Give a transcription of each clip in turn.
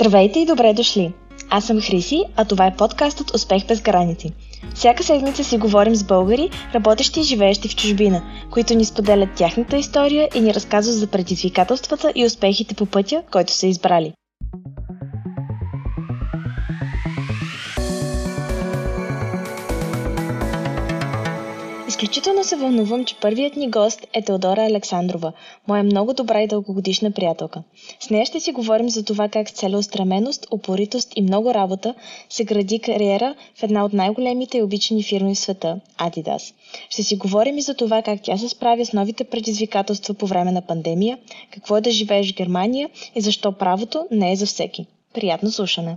Здравейте и добре дошли! Аз съм Хриси, а това е подкастът Успех без граници. Всяка седмица си говорим с българи, работещи и живеещи в чужбина, които ни споделят тяхната история и ни разказват за предизвикателствата и успехите по пътя, който са избрали. Изключително се вълнувам, че първият ни гост е Теодора Александрова, моя много добра и дългогодишна приятелка. С нея ще си говорим за това как с целеустременост, упоритост и много работа се гради кариера в една от най-големите и обичани фирми в света – Adidas. Ще си говорим и за това как тя се справя с новите предизвикателства по време на пандемия, какво е да живееш в Германия и защо правото не е за всеки. Приятно слушане!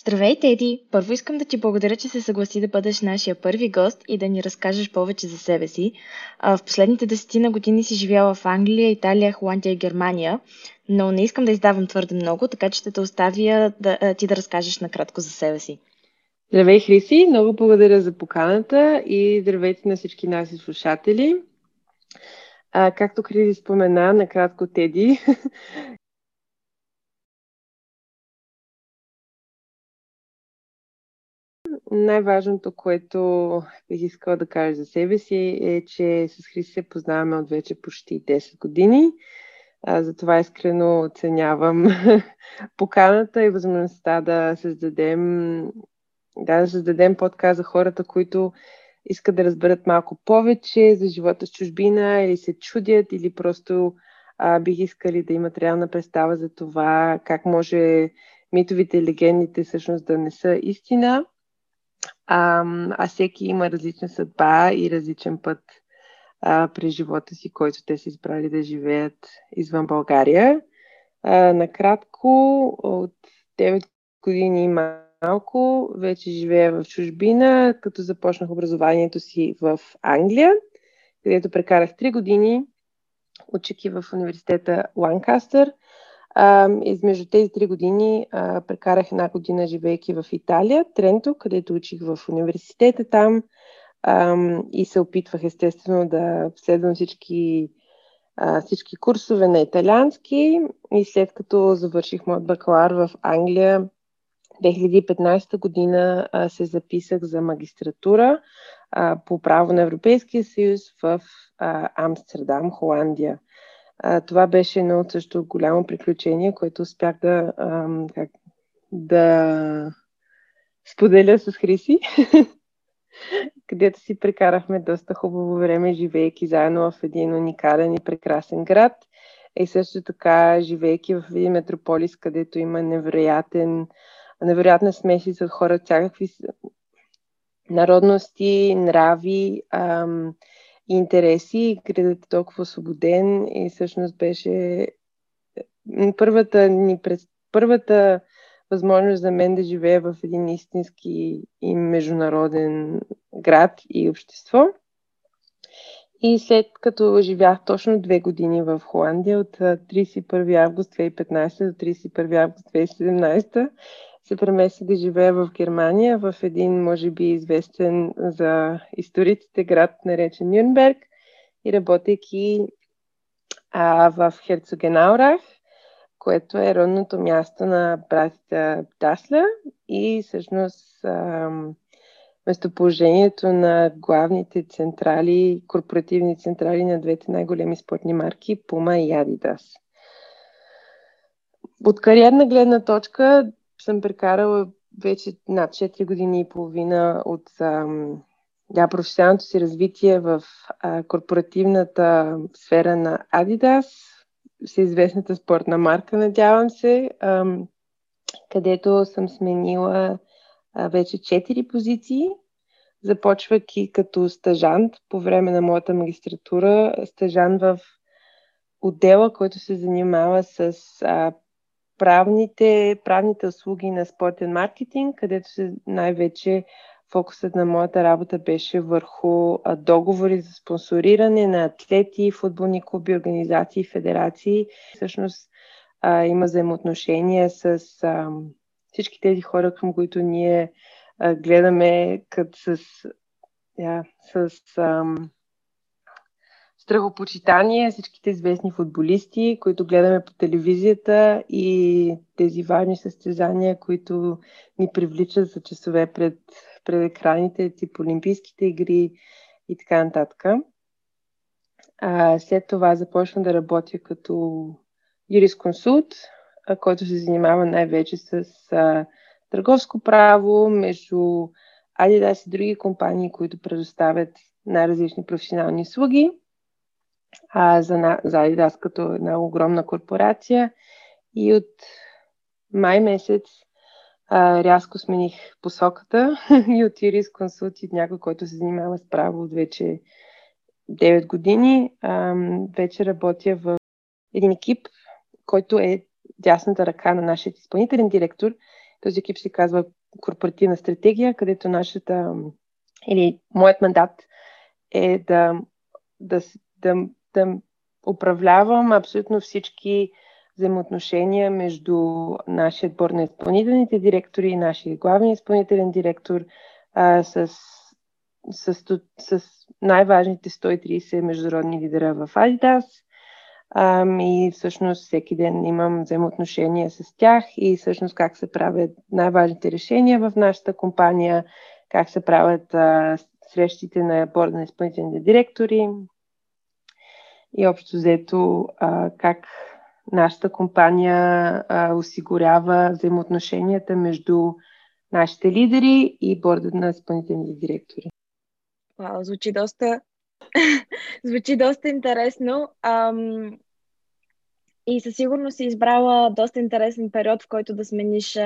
Здравей, Теди! Първо искам да ти благодаря, че се съгласи да бъдеш нашия първи гост и да ни разкажеш повече за себе си. В последните десетина години си живяла в Англия, Италия, Холандия и Германия, но не искам да издавам твърде много, така че ще те оставя да, ти да разкажеш накратко за себе си. Здравей, Хриси! Много благодаря за поканата и здравейте на всички наши слушатели. А, както Кризи спомена, накратко Теди най-важното, което бих искала да кажа за себе си е, че с Христи се познаваме от вече почти 10 години. А, затова искрено оценявам поканата и възможността да създадем, да, да създадем подкаст за хората, които искат да разберат малко повече за живота с чужбина или се чудят, или просто а, бих искали да имат реална представа за това как може митовите и легендите всъщност да не са истина а, а всеки има различна съдба и различен път а, през живота си, който те са избрали да живеят извън България. А, накратко, от 9 години и малко вече живея в чужбина, като започнах образованието си в Англия, където прекарах 3 години, учики в университета Ланкастър – а, измежду тези три години а, прекарах една година, живейки в Италия, Тренто, където учих в университета там а, и се опитвах естествено да следвам всички, а, всички курсове на италиански и след като завърших моят бакалар в Англия 2015 година а, се записах за магистратура а, по право на Европейския съюз в а, Амстердам, Холандия. А, това беше едно също голямо приключение, което успях да, а, как, да споделя с Хриси, където си прекарахме доста хубаво време, живеейки заедно в един уникален и прекрасен град. И също така, живеейки в един метрополис, където има невероятен, невероятна смесица от хора, всякакви народности, нрави, ам, интереси. Градът е толкова свободен и всъщност беше първата, ни, през, първата възможност за мен да живея в един истински и международен град и общество. И след като живях точно две години в Холандия, от 31 август 2015 до 31 август 2017, се премести да живея в Германия, в един, може би, известен за историците град, наречен Нюрнберг, и работейки а, в Херцогенаурах, което е родното място на братята Дасля и всъщност местоположението на главните централи, корпоративни централи на двете най-големи спортни марки Puma и Adidas. От кариерна гледна точка съм прекарала вече над 4 години и половина от да, професионалното си развитие в а, корпоративната сфера на Adidas, всеизвестната спортна марка, надявам се, ам, където съм сменила а, вече 4 позиции, започвайки като стажант по време на моята магистратура, стажант в отдела, който се занимава с а, правните, правните услуги на спортен маркетинг, където най-вече фокусът на моята работа беше върху договори за спонсориране на атлети, футболни клуби, организации, федерации. Всъщност а, има взаимоотношения с а, всички тези хора, към които ние а, гледаме като с, yeah, с, а, с страхопочитание всичките известни футболисти, които гледаме по телевизията и тези важни състезания, които ни привличат за часове пред, пред екраните, тип Олимпийските игри и така нататък. А, след това започна да работя като юрисконсулт, който се занимава най-вече с а, търговско право между Adidas и други компании, които предоставят най-различни професионални услуги. А, за, за Adidas като една огромна корпорация. И от май месец а, рязко смених посоката и от юрист консулт и някой, който се занимава с право от вече 9 години. А, вече работя в един екип, който е дясната ръка на нашия изпълнителен директор. Този екип се казва Корпоративна стратегия, където нашата или моят мандат е да, да, да, да управлявам абсолютно всички взаимоотношения между нашия отбор на изпълнителните директори и нашия главен изпълнителен директор а, с, с, с, с най-важните 130 международни лидера в Adidas. А, и всъщност всеки ден имам взаимоотношения с тях и всъщност как се правят най-важните решения в нашата компания, как се правят а, срещите на борда на изпълнителните директори и общо взето а, как нашата компания а, осигурява взаимоотношенията между нашите лидери и борда на изпълнителните директори. Вау, звучи доста звучи доста интересно. Ам... И със сигурност си избрала доста интересен период, в който да смениш,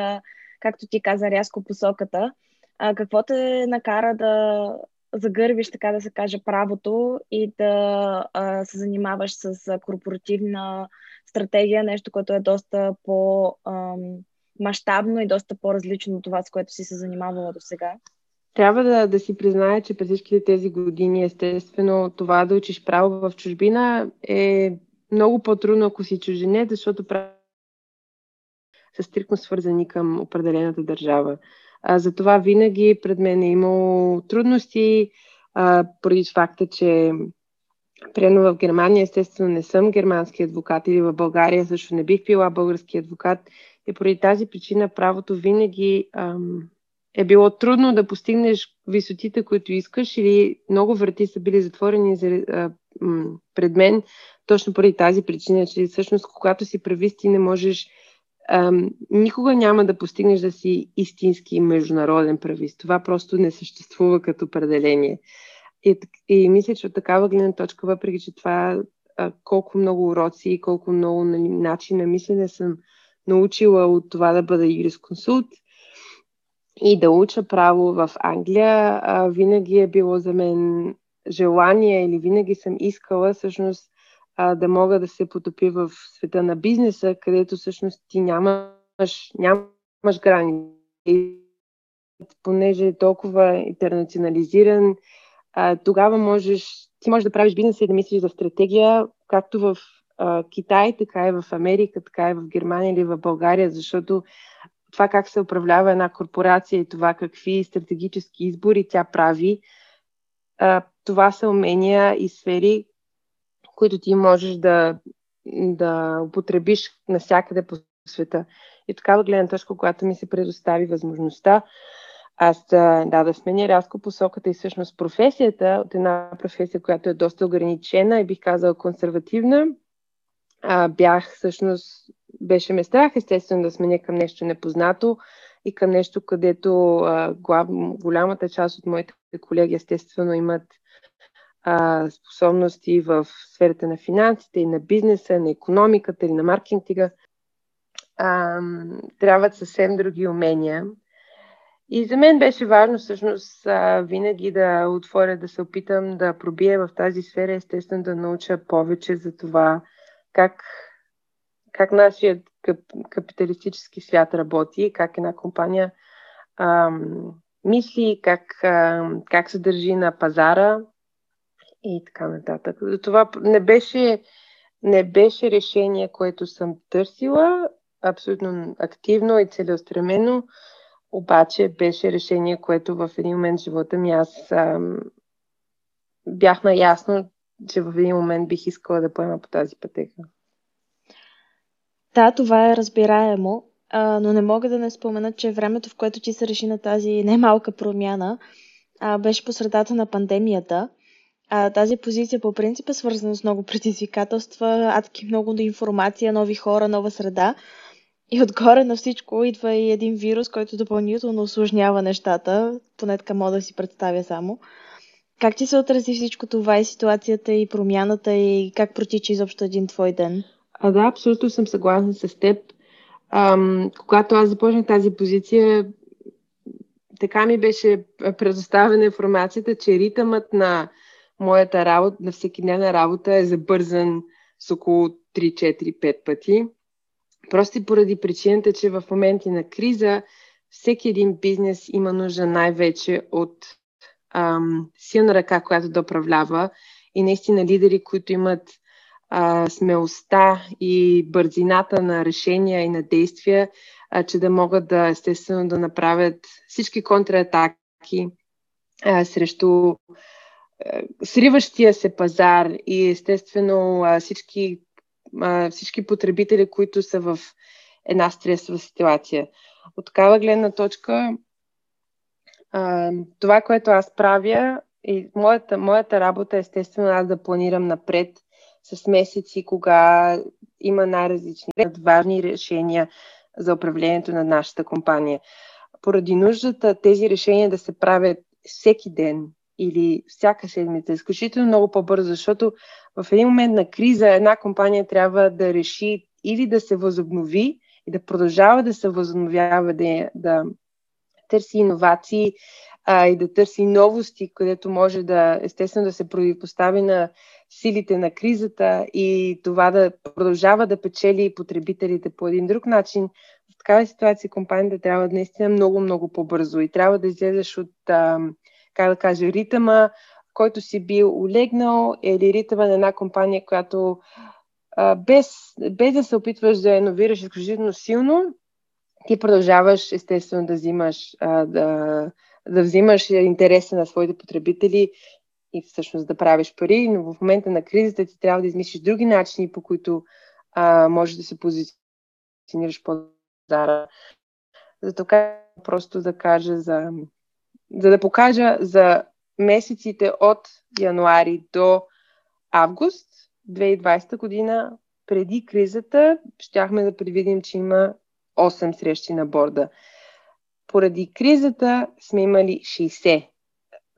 както ти каза, рязко посоката. А, какво те накара да загърбиш, така да се каже, правото и да а, се занимаваш с корпоративна стратегия, нещо, което е доста по-мащабно и доста по-различно от това, с което си се занимавала до сега? Трябва да, да си призная, че през всичките тези години, естествено, това да учиш право в чужбина е много по-трудно, ако си чужденец, защото право са стрикно свързани към определената държава. А, затова винаги пред мен е имало трудности, а, поради факта, че Примерно в Германия, естествено, не съм германски адвокат или в България също не бих била български адвокат. И поради тази причина правото винаги ам, е било трудно да постигнеш висотите, които искаш или много врати са били затворени за, а, м, пред мен точно поради тази причина, че всъщност когато си правист ти не можеш ам, никога няма да постигнеш да си истински международен правист. Това просто не съществува като определение. И, и мисля, че от такава гледна точка, въпреки че това а, колко много уроци и колко много начин на мислене съм научила от това да бъда юрисконсулт и да уча право в Англия, а, винаги е било за мен желание или винаги съм искала всъщност а, да мога да се потопи в света на бизнеса, където всъщност ти нямаш, нямаш граници. Понеже е толкова интернационализиран, а, тогава можеш, ти можеш да правиш бизнеса и да мислиш за стратегия, както в а, Китай, така и в Америка, така и в Германия или в България, защото това как се управлява една корпорация и това какви стратегически избори тя прави, а, това са умения и сфери, които ти можеш да, да употребиш навсякъде по света. И такава гледна точка, когато ми се предостави възможността, аз да, да, сменя рязко посоката и всъщност професията от една професия, която е доста ограничена и бих казала консервативна, а, бях всъщност, беше ме страх естествено да сменя към нещо непознато и към нещо, където а, голямата част от моите колеги естествено имат а, способности в сферата на финансите и на бизнеса, на економиката или на маркетинга. А, трябват съвсем други умения. И за мен беше важно всъщност винаги да отворя, да се опитам да пробия в тази сфера, естествено да науча повече за това как, как нашият капиталистически свят работи, как една компания ам, мисли, как, ам, как се държи на пазара и така нататък. Това не беше, не беше решение, което съм търсила абсолютно активно и целеустремено обаче беше решение, което в един момент в живота ми аз ам, бях наясно, че в един момент бих искала да поема по тази пътека. Да, това е разбираемо, а, но не мога да не спомена, че времето, в което ти се реши на тази немалка промяна, а, беше по средата на пандемията. А, тази позиция по принцип е свързана с много предизвикателства, адски много информация, нови хора, нова среда. И отгоре на всичко идва и един вирус, който допълнително осложнява нещата, поне така мога да си представя само. Как ти се отрази всичко това и ситуацията и промяната и как протича изобщо един твой ден? А да, абсолютно съм съгласна с теб. Ам, когато аз започнах тази позиция, така ми беше предоставена информацията, че ритъмът на моята работа, на всеки дневна работа е забързан с около 3-4-5 пъти. Просто поради причината, че в моменти на криза всеки един бизнес има нужда най-вече от ам, силна ръка, която да управлява и наистина лидери, които имат а, смелостта и бързината на решения и на действия, а, че да могат да естествено да направят всички контратаки а, срещу сриващия се пазар и естествено всички, всички потребители, които са в една стресова ситуация. От такава гледна точка, това, което аз правя и моята, моята работа, естествено, аз да планирам напред с месеци, кога има най-различни важни решения за управлението на нашата компания. Поради нуждата тези решения да се правят всеки ден или всяка седмица, изключително много по-бързо, защото в един момент на криза една компания трябва да реши или да се възобнови и да продължава да се възобновява, да, да търси иновации а, и да търси новости, където може да естествено да се противопостави на силите на кризата и това да продължава да печели потребителите по един друг начин, в такава ситуация компанията трябва наистина много, много по-бързо и трябва да излезеш от, а, как да кажа, ритъма, който си бил олегнал или ритъма на една компания, която а, без, без да се опитваш да иновираш изключително силно, ти продължаваш естествено да взимаш, а, да, да взимаш интереса на своите потребители и всъщност да правиш пари, но в момента на кризата ти трябва да измислиш други начини, по които а, можеш да се позиционираш по-зара. За така просто да кажа за, за да покажа за месеците от януари до август 2020 година, преди кризата, щяхме да предвидим, че има 8 срещи на борда. Поради кризата сме имали 60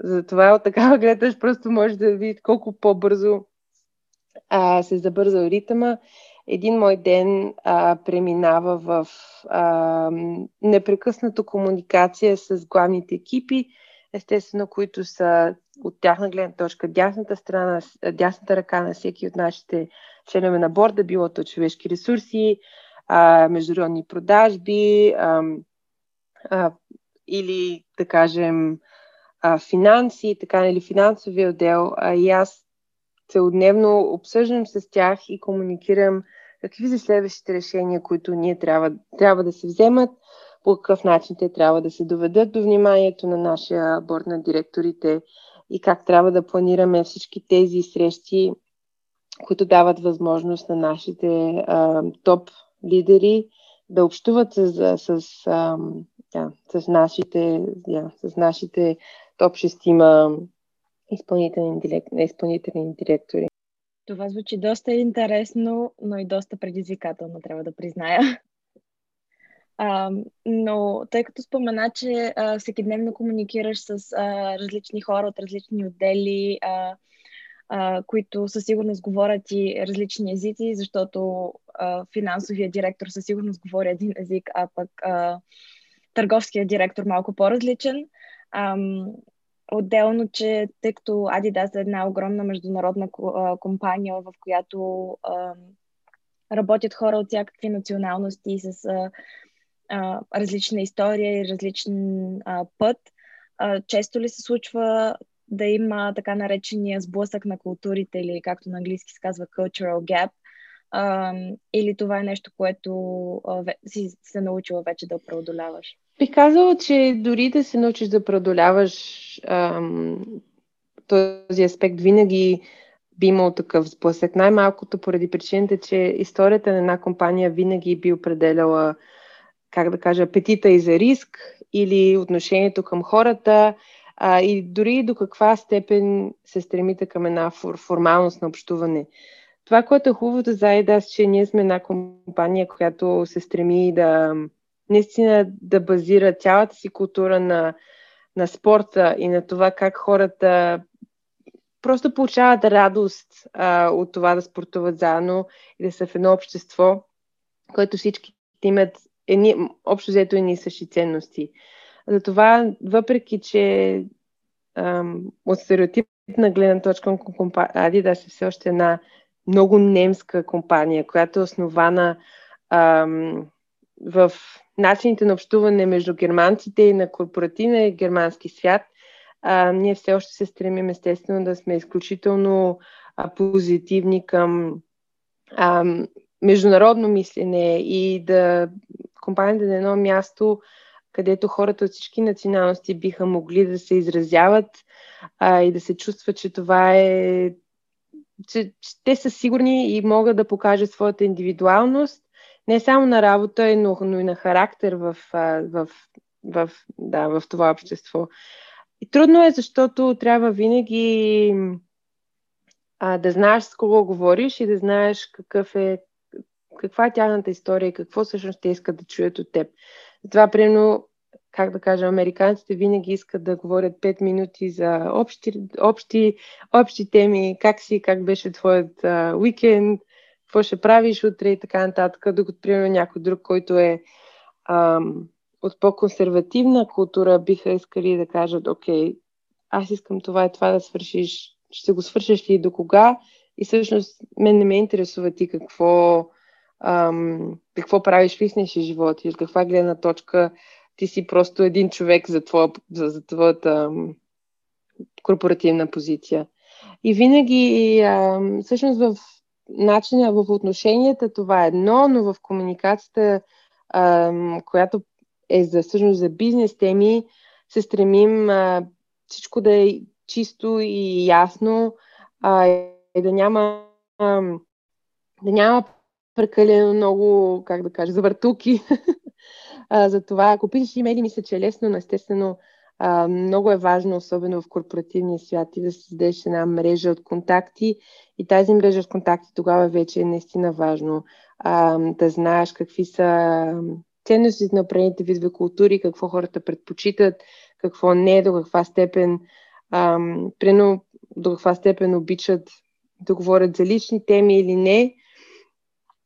затова от такава гледаш просто може да видите колко по-бързо а, се забързал ритъма. Един мой ден а, преминава в а, непрекъснато комуникация с главните екипи, естествено, които са от тяхна гледна точка дясната страна, дясната ръка на всеки от нашите членове на борда, било то човешки ресурси, а, международни продажби а, а, или, да кажем, а, финанси, така или финансови отдел, а, и аз целодневно обсъждам с тях и комуникирам какви са следващите решения, които ние трябва, трябва да се вземат, по какъв начин те трябва да се доведат до вниманието на нашия борд на директорите и как трябва да планираме всички тези срещи, които дават възможност на нашите а, топ лидери да общуват с, с, а, да, с, нашите, да, с нашите топ шестима изпълнителни, изпълнителни директори. Това звучи доста интересно, но и доста предизвикателно, трябва да призная. А, но тъй като спомена, че всеки дневно комуникираш с а, различни хора от различни отдели, а, а, които със сигурност говорят и различни езици, защото а, финансовия директор със сигурност говори един език, а пък а, търговският директор малко по-различен. Ам, отделно, че тъй като Adidas е една огромна международна компания, в която а, работят хора от всякакви националности с а, а, различна история и различен а, път, а, често ли се случва да има така наречения сблъсък на културите или както на английски се казва cultural gap, а, или това е нещо, което а, си се научила вече да преодоляваш? Бих казала, че дори да се научиш да преодоляваш ам, този аспект, винаги би имал такъв сблъсък. Най-малкото поради причината, че историята на една компания винаги би определяла, как да кажа, апетита и за риск или отношението към хората а, и дори до каква степен се стремите към една фор- формалност на общуване. Това, което е хубавото за Айдас, че ние сме една компания, която се стреми да наистина да базира цялата си култура на, на спорта и на това как хората просто получават радост а, от това да спортуват заедно и да са в едно общество, което всички имат едни, общо взето едни същи ценности. Затова, въпреки че ам, от стереотипна гледна точка Adidas е все още една много немска компания, която е основана ам, в начините на общуване между германците и на корпоративния германски свят, а, ние все още се стремим естествено да сме изключително а, позитивни към а, международно мислене и да компанията на едно място, където хората от всички националности биха могли да се изразяват а, и да се чувстват, че това е че, че те са сигурни и могат да покажат своята индивидуалност, не само на работа, но, но и на характер в, в, в, да, в това общество. И трудно е, защото трябва винаги а, да знаеш с кого говориш и да знаеш какъв е, каква е тяхната история и какво всъщност те искат да чуят от теб. Затова, примерно, как да кажа, американците винаги искат да говорят 5 минути за общи, общи, общи теми, как си, как беше твоят а, уикенд, какво ще правиш утре и така нататък, докато, примерно, някой друг, който е ам, от по-консервативна култура, биха искали да кажат, окей, аз искам това и това да свършиш, ще го свършиш ли до кога? И всъщност мен не ме интересува ти какво, ам, какво правиш в си живот и от каква гледна точка ти си просто един човек за, твоя, за, за твоята корпоративна позиция. И винаги, ам, всъщност в начина, в отношенията това е едно, но в комуникацията, ам, която е за, всъщност за бизнес теми, се стремим а, всичко да е чисто и ясно а, и да няма, а, да няма прекалено много, как да кажа, завъртуки. Затова, ако пишеш имейли, мисля, че е лесно, но естествено много е важно, особено в корпоративния свят, и да създадеш една мрежа от контакти и тази мрежа от контакти тогава вече е наистина важно а, да знаеш какви са ценностите на определените видове култури, какво хората предпочитат, какво не, до каква степен, ам, прено, до каква степен обичат да говорят за лични теми или не.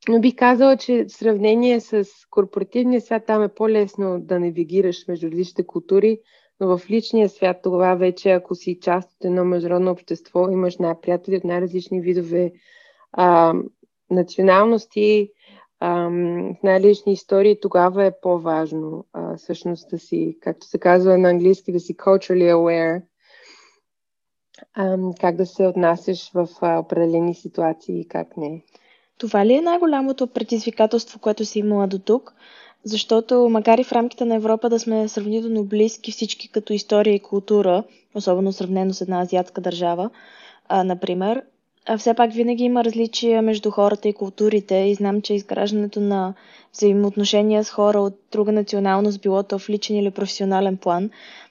Но бих казала, че в сравнение с корпоративния свят там е по-лесно да навигираш между различните култури, но в личния свят това вече, ако си част от едно международно общество, имаш най-приятели от най-различни видове а, националности, в най-лични истории, тогава е по-важно а, всъщност да си, както се казва на английски, да си culturally aware, ам, как да се отнасяш в а, определени ситуации и как не. Това ли е най-голямото предизвикателство, което си имала до тук? Защото макар и в рамките на Европа да сме сравнително близки всички като история и култура, особено сравнено с една азиатска държава, а, например, все пак винаги има различия между хората и културите и знам, че изграждането на взаимоотношения с хора от друга националност, било то в личен или професионален план,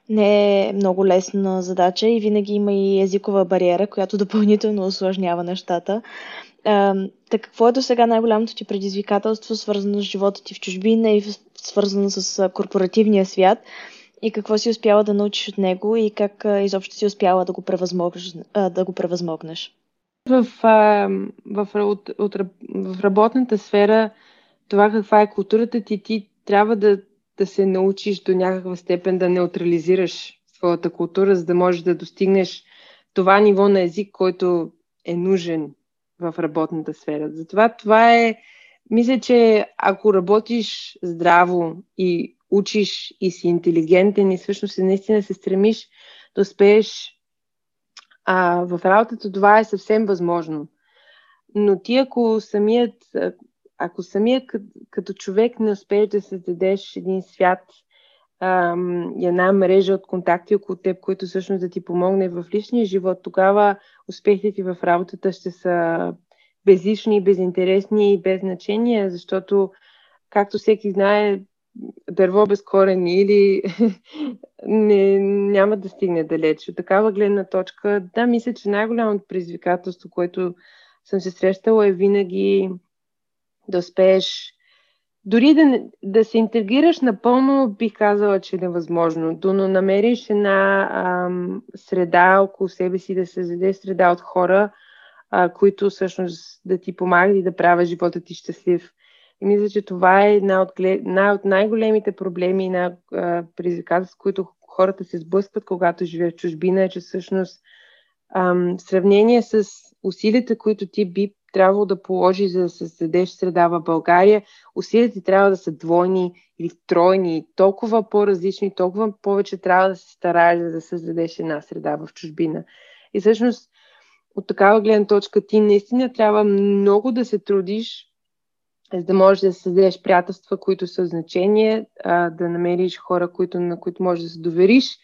не е много лесна задача и винаги има и езикова бариера, която допълнително осложнява нещата. А, так какво е до сега най-голямото ти предизвикателство, свързано с живота ти в чужбина и свързано с корпоративния свят? И какво си успяла да научиш от него и как изобщо си успяла да го превъзмогнеш? Да го превъзмогнеш? В, в, от, от, в работната сфера това каква е културата ти, ти трябва да, да се научиш до някаква степен да неутрализираш своята култура, за да можеш да достигнеш това ниво на език, който е нужен в работната сфера. Затова това е, мисля, че ако работиш здраво и учиш и си интелигентен и всъщност наистина се стремиш да успееш а, в работата това е съвсем възможно. Но ти ако самият, ако самият като, като човек не успееш да създадеш един свят, ам, една мрежа от контакти около теб, които всъщност да ти помогне в личния живот, тогава успехите ти в работата ще са безлични, безинтересни и без значение, защото, както всеки знае, дърво без корени или не, няма да стигне далеч. От такава гледна точка, да, мисля, че най-голямото предизвикателство, което съм се срещала е винаги да успееш дори да, да се интегрираш напълно, бих казала, че е невъзможно. Да намериш една ам, среда около себе си, да се заде среда от хора, а, които всъщност да ти помагат и да правят живота ти щастлив. И мисля, че това е една от, една от най-големите проблеми и на предизвикателства, които хората се сблъскват, когато живеят в чужбина, е, че всъщност ам, в сравнение с усилията, които ти би трябвало да положи, за да създадеш среда в България, усилията ти трябва да са двойни или тройни, толкова по-различни, толкова повече трябва да се стараеш, за да създадеш една среда в чужбина. И всъщност, от такава гледна точка, ти наистина трябва много да се трудиш, за да можеш да създадеш приятелства, които са значение, да намериш хора, които, на които можеш да се довериш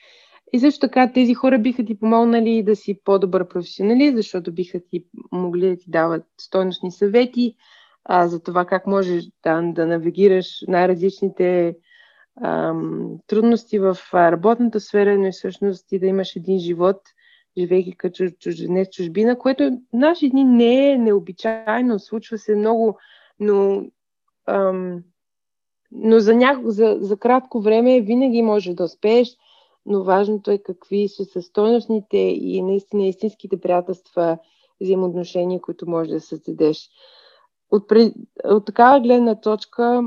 и също така тези хора биха ти помогнали да си по-добър професионалист, защото биха ти могли да ти дават стойностни съвети а, за това как можеш да, да навигираш най-различните ам, трудности в работната сфера, но и всъщност ти да имаш един живот, живейки като чужденец чужбина, което наши дни не е необичайно, случва се много, но, ам, но за, няко, за, за кратко време винаги може да успееш но важното е какви са състойностните и наистина истинските приятелства, взаимоотношения, които може да създадеш. От, пред, от такава гледна точка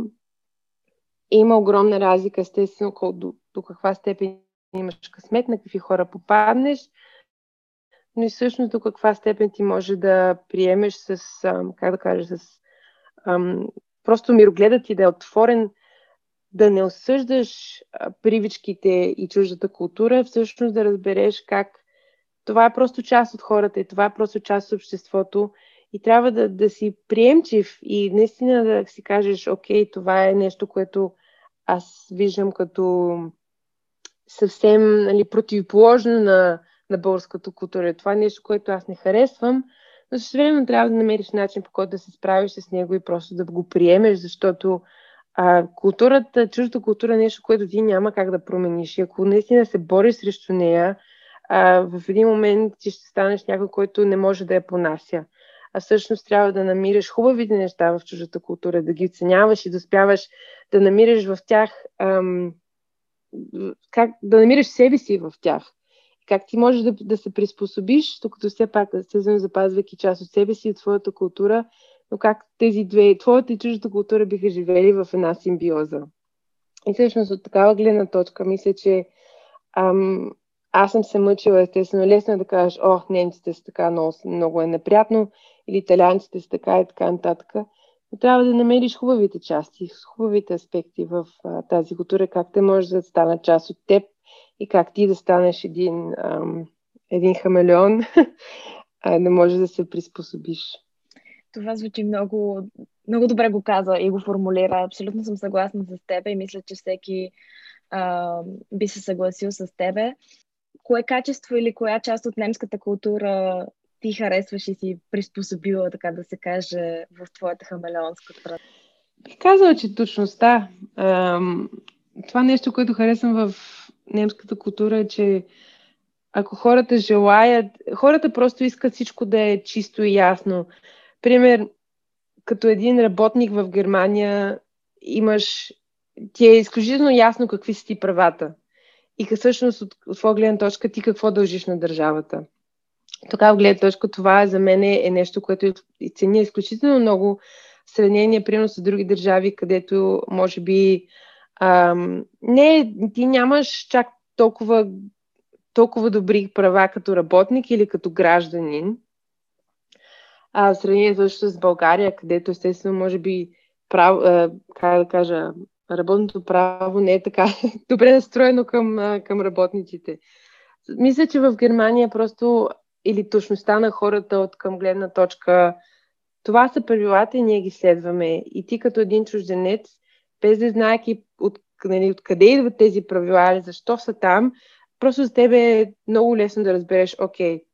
има огромна разлика, естествено, до, до каква степен имаш късмет, на какви хора попаднеш, но и всъщност до каква степен ти може да приемеш с, как да кажа, с ам, просто мирогледът ти да е отворен да не осъждаш привичките и чуждата култура, всъщност да разбереш как това е просто част от хората и това е просто част от обществото и трябва да, да си приемчив и наистина да си кажеш, окей, това е нещо, което аз виждам като съвсем нали, противоположно на, на българската култура. Това е нещо, което аз не харесвам, но също време трябва да намериш начин по който да се справиш с него и просто да го приемеш, защото а, културата, чуждата култура е нещо, което ти няма как да промениш. И ако наистина се бориш срещу нея, а, в един момент ти ще станеш някой, който не може да я понася. А всъщност трябва да намираш хубавите неща в чуждата култура, да ги оценяваш и да успяваш да намираш в тях, ам, как да намираш себе си в тях. Как ти можеш да, да се приспособиш, докато все пак, естествено, запазвайки част от себе си и от своята култура, но как тези две, твоята и чуждата култура биха живели в една симбиоза. И всъщност от такава гледна точка, мисля, че ам, аз съм се мъчила, естествено, лесно е да кажеш, о, немците са така, много, много е неприятно, или италианците са така и така нататък. Но трябва да намериш хубавите части, хубавите аспекти в а, тази култура, как те може да станат част от теб и как ти да станеш един, ам, един хамелеон, а не може да се приспособиш. Това звучи много, много добре го каза и го формулира. Абсолютно съм съгласна с тебе и мисля, че всеки а, би се съгласил с тебе. Кое качество или коя част от немската култура ти харесваш и си приспособила, така да се каже, в твоята хамелеонска страна? Казала, че точността. Това нещо, което харесвам в немската култура е, че ако хората желаят, хората просто искат всичко да е чисто и ясно. Пример, като един работник в Германия имаш, ти е изключително ясно какви са ти правата и всъщност от, от твоя гледна точка ти какво дължиш на държавата. Тогава гледна точка това за мен е нещо, което ценя изключително много в сравнение, примерно с други държави, където може би ам, не, ти нямаш чак толкова, толкова добри права като работник или като гражданин, а, в сравнение също с България, където естествено може би прав, а, как да кажа, работното право не е така добре настроено към, към работниците. Мисля, че в Германия просто или точността на хората от към гледна точка това са правилата и ние ги следваме. И ти като един чужденец, без да знаеки от нали, откъде идват тези правила, защо са там, просто за тебе е много лесно да разбереш, окей,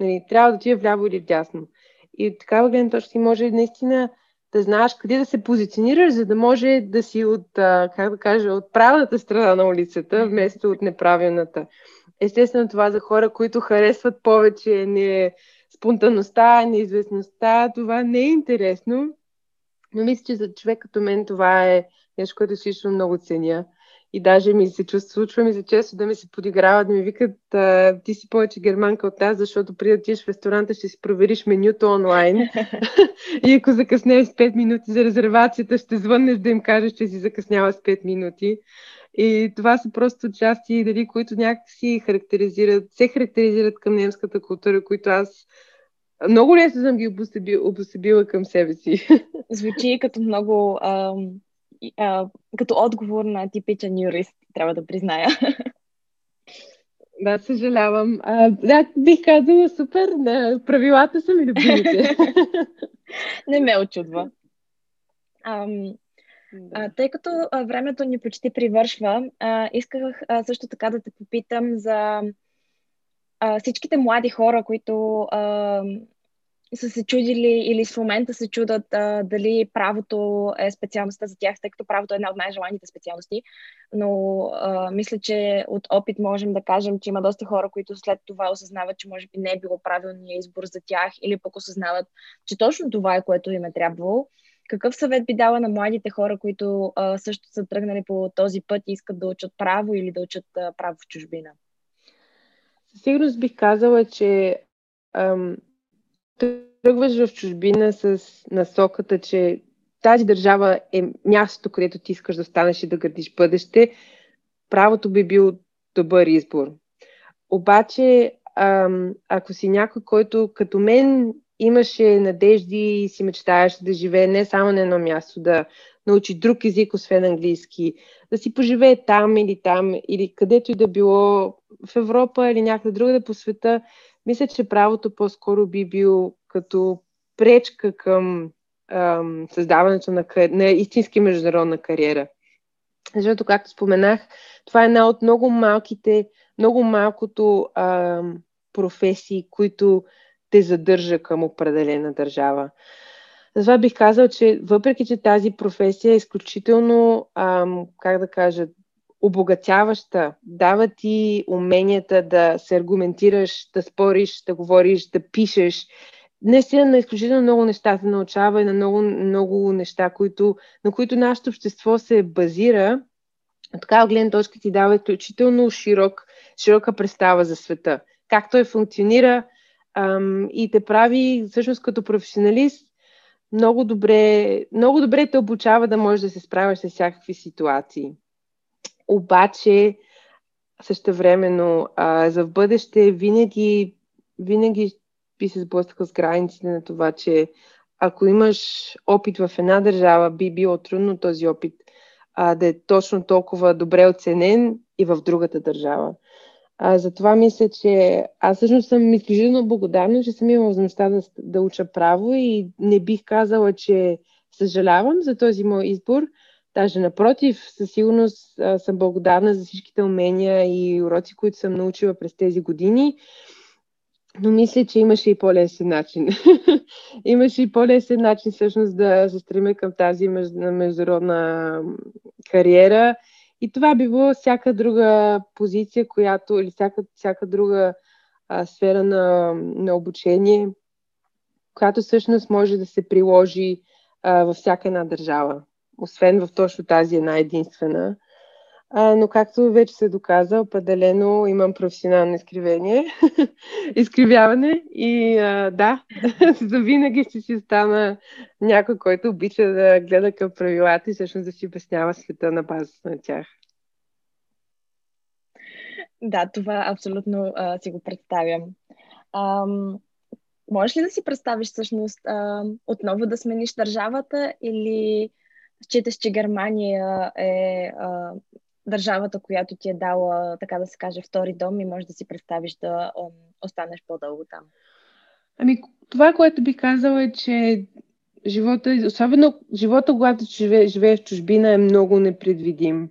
нали, трябва да отида вляво или вдясно. И от такава гледна точка ти може наистина да знаеш къде да се позиционираш, за да може да си от, как да кажа, от правилната страна на улицата, вместо от неправилната. Естествено, това за хора, които харесват повече не спонтанността, неизвестността, това не е интересно. Но мисля, че за човек като мен това е нещо, което всичко много ценя. И даже ми се чувства, случва ми се често да ми се подиграват, да ми викат, ти си повече германка от тази, защото преди да отидеш в ресторанта ще си провериш менюто онлайн. и ако закъснеш с 5 минути за резервацията, ще звъннеш да им кажеш, че си закъснява с 5 минути. И това са просто части, дали, които някакси характеризират, се характеризират към немската култура, които аз много лесно съм ги обосебила към себе си. Звучи като много ам, а, като отговор на типичен юрист, трябва да призная. Да, съжалявам. А, да, бих казала супер. Да, правилата са ми любимите. Не ме очудва. Ам, а, тъй като а, времето ни почти привършва, а, исках а, също така да те попитам за а, всичките млади хора, които а, са се чудили или в момента се чудат а, дали правото е специалността за тях, тъй като правото е една от най-желаните специалности. Но а, мисля, че от опит можем да кажем, че има доста хора, които след това осъзнават, че може би не е било правилният избор за тях или пък осъзнават, че точно това е което им е трябвало. Какъв съвет би дала на младите хора, които а, също са тръгнали по този път и искат да учат право или да учат а, право в чужбина? Със сигурност бих казала, че тръгваш в чужбина с насоката, че тази държава е мястото, където ти искаш да станеш и да градиш бъдеще, правото би бил добър избор. Обаче, ако си някой, който като мен имаше надежди и си мечтаеш да живее не само на едно място, да научи друг език, освен английски, да си поживее там или там, или където и да било в Европа или някъде другаде по света, мисля, че правото по-скоро би бил като пречка към ам, създаването на, на истински международна кариера. Защото, както споменах, това е една от много малките, много малкото ам, професии, които те задържа към определена държава. Затова бих казал, че въпреки, че тази професия е изключително, ам, как да кажа, обогатяваща, дава ти уменията да се аргументираш, да спориш, да говориш, да пишеш. Наистина на изключително много неща се научава и на много, много неща, които, на които нашето общество се базира. От такава гледна точка ти дава изключително широк, широка представа за света. Как той функционира ам, и те прави всъщност като професионалист много добре, много добре те обучава да можеш да се справяш с всякакви ситуации обаче същевременно а, за в бъдеще винаги, винаги би се сблъскал с границите на това, че ако имаш опит в една държава, би било трудно този опит а, да е точно толкова добре оценен и в другата държава. А, затова мисля, че аз всъщност съм изключително благодарна, че съм имала възможността да, да уча право и не бих казала, че съжалявам за този мой избор, Даже напротив, със сигурност съм благодарна за всичките умения и уроци, които съм научила през тези години. Но мисля, че имаше и по-лесен начин. имаше и по-лесен начин всъщност да се стремя към тази международна кариера. И това би било всяка друга позиция, която, или всяка, всяка друга а, сфера на, на обучение, която всъщност може да се приложи а, във всяка една държава освен в точно тази една единствена. А, но както вече се доказа, определено имам професионално изкривение, изкривяване и а, да, за винаги ще си остана някой, който обича да гледа към правилата и всъщност да си обяснява света на базата на тях. Да, това абсолютно а, си го представям. Ам, можеш ли да си представиш всъщност а, отново да смениш държавата или Считаш, че Германия е а, държавата, която ти е дала, така да се каже, втори дом и можеш да си представиш да о, останеш по-дълго там? Ами, това, което би казала е, че живота, особено живота, когато живее, живее в чужбина, е много непредвидим.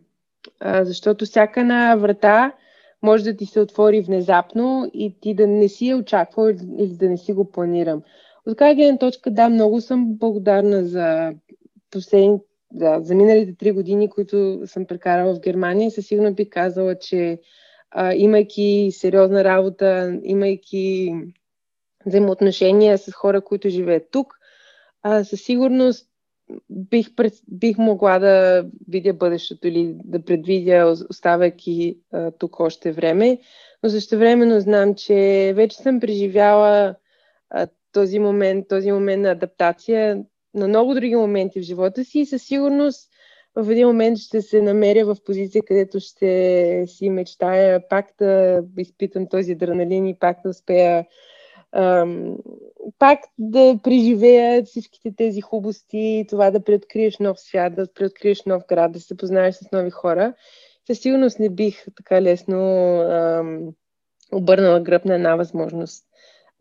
а, защото всяка една врата може да ти се отвори внезапно и ти да не си я очаквал или да не си го планирам. От тази гледна точка, да, много съм благодарна за последните да, за миналите три години, които съм прекарала в Германия, със сигурно би казала, че а, имайки сериозна работа, имайки взаимоотношения с хора, които живеят тук, а, със сигурност бих, бих могла да видя бъдещето или да предвидя, оставайки а, тук още време. Но също времено знам, че вече съм преживяла а, този момент, този момент на адаптация на много други моменти в живота си и със сигурност в един момент ще се намеря в позиция, където ще си мечтая пак да изпитам този адреналин и пак да успея ам, пак да преживея всичките тези хубости, това да преоткриеш нов свят, да преоткриеш нов град, да се познаеш с нови хора. Със сигурност не бих така лесно ам, обърнала гръб на една възможност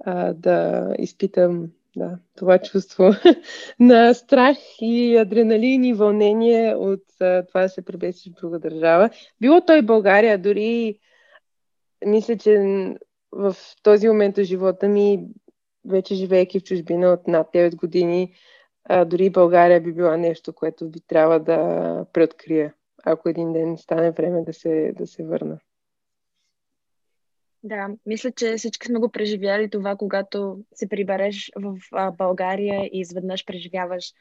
а, да изпитам да, това чувство на страх и адреналин и вълнение от това да се пребесиш в друга държава. Било той България, дори мисля, че в този момент от живота ми, вече живеейки в чужбина от над 9 години, дори България би била нещо, което би трябва да преоткрия, ако един ден стане време да се, да се върна. Да, мисля, че всички сме го преживяли това, когато се прибереш в а, България и изведнъж преживяваш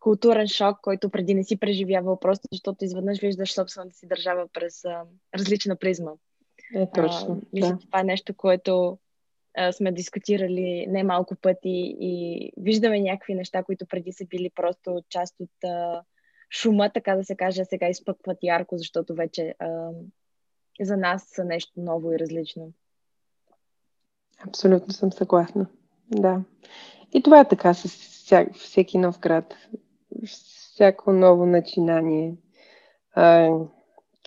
културен шок, който преди не си преживявал, просто защото изведнъж виждаш собствената си държава през а, различна призма. Е, точно. А, мисля, да. това е нещо, което а, сме дискутирали немалко пъти и виждаме някакви неща, които преди са били просто част от а, шума, така да се каже, а сега изпъкват ярко, защото вече а, за нас са нещо ново и различно. Абсолютно съм съгласна. Да. И това е така с вся, всеки нов град. Всяко ново начинание а,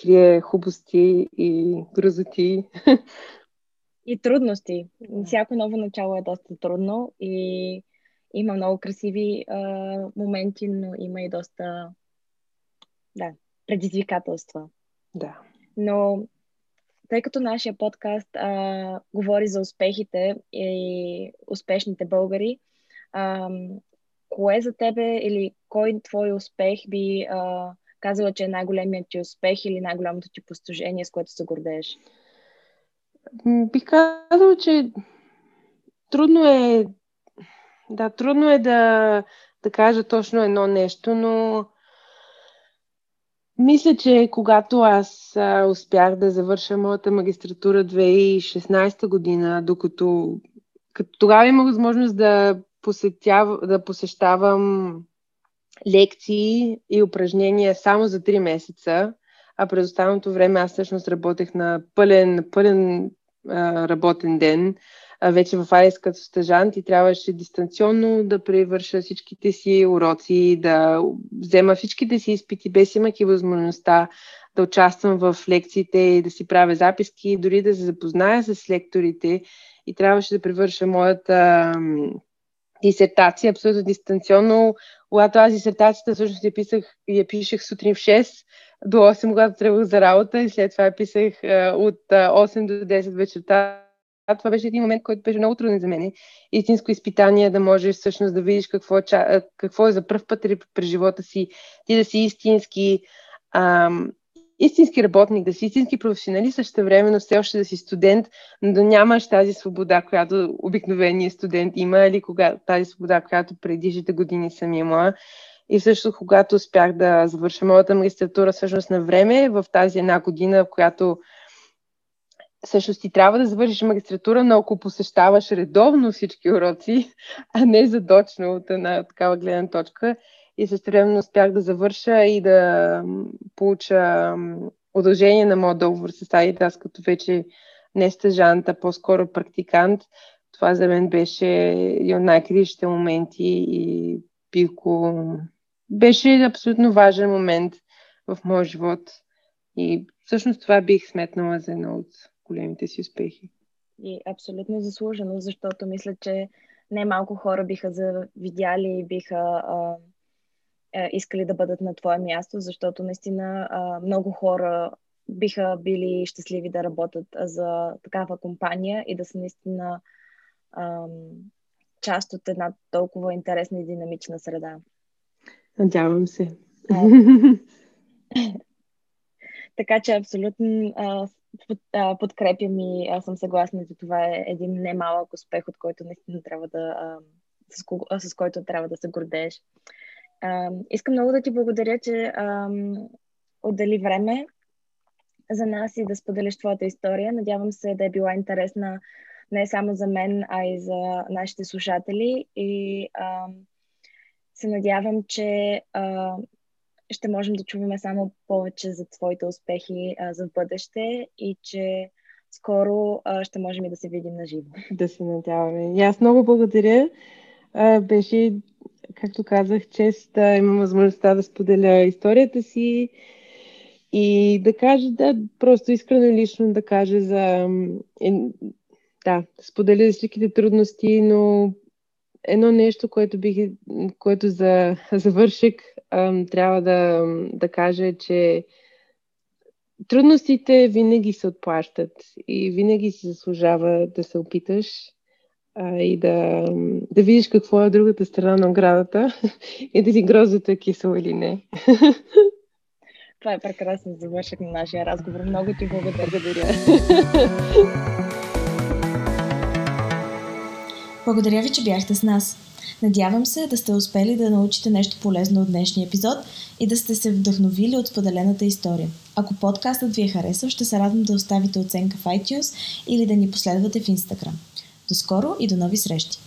крие хубости и грозоти. И трудности. Всяко ново начало е доста трудно и има много красиви а, моменти, но има и доста да, предизвикателства. Да. Но тъй като нашия подкаст а, говори за успехите и успешните българи, а, кое за тебе или кой твой успех би а, казала, че е най-големият ти успех или най-голямото ти постижение, с което се гордееш? Бих казала, че трудно е да, трудно е да, да кажа точно едно нещо, но мисля, че когато аз успях да завърша моята магистратура 2016 година, докато като тогава имах възможност да, посетя, да посещавам лекции и упражнения само за 3 месеца, а през останалото време аз всъщност работех на пълен, пълен а, работен ден вече в АЕС като стъжант и трябваше дистанционно да превърша всичките си уроци, да взема всичките си изпити, без имайки възможността да участвам в лекциите и да си правя записки, дори да се запозная с лекторите и трябваше да превърша моята дисертация абсолютно дистанционно. Когато аз дисертацията всъщност я, писах, я пишех сутрин в 6 до 8, когато тръгвах за работа и след това я писах от 8 до 10 вечерта това беше един момент, който беше много труден за мен. Истинско изпитание да можеш всъщност да видиш какво е, какво е за първ път през живота си, ти да си истински ам, истински работник, да си истински професионалист, също времено все още да си студент, но да нямаш тази свобода, която обикновеният студент има, или кога, тази свобода, която предишните години съм имала. И също, когато успях да завърша моята магистратура всъщност на време, в тази една година, в която всъщност ти трябва да завършиш магистратура, но ако посещаваш редовно всички уроци, а не задочно от една такава гледна точка, и също успях да завърша и да получа удължение на моят договор с Adidas, като вече не стъжант, а по-скоро практикант. Това за мен беше и от най-критичните моменти и го... Беше абсолютно важен момент в моя живот. И всъщност това бих сметнала за едно от големите си успехи. И абсолютно заслужено, защото мисля, че не малко хора биха завидяли и биха а, искали да бъдат на твое място, защото наистина а, много хора биха били щастливи да работят за такава компания и да са наистина ам, част от една толкова интересна и динамична среда. Надявам се. така че абсолютно а, под, подкрепям и аз съм съгласна, че това е един немалък успех, от който наистина трябва да, с, кого, с който трябва да се гордееш. Искам много да ти благодаря, че а, отдели време за нас и да споделиш твоята история. Надявам се да е била интересна не само за мен, а и за нашите слушатели. И а, се надявам, че а, ще можем да чуваме само повече за твоите успехи а, за бъдеще и че скоро а, ще можем и да се видим на живо. Да се надяваме. И аз много благодаря. А, беше, както казах, чест да имам възможността да споделя историята си и да кажа, да, просто искрено лично да кажа за... Е, да, споделя всичките трудности, но едно нещо, което бих, което за завършик трябва да, да кажа, че трудностите винаги се отплащат и винаги си заслужава да се опиташ а, и да, да видиш какво е другата страна на оградата и дали грозото е кисело или не. Това е прекрасно завършък на нашия разговор. Много ти благодаря. Благодаря ви, че бяхте с нас. Надявам се да сте успели да научите нещо полезно от днешния епизод и да сте се вдъхновили от споделената история. Ако подкастът ви е харесал, ще се радвам да оставите оценка в iTunes или да ни последвате в Instagram. До скоро и до нови срещи!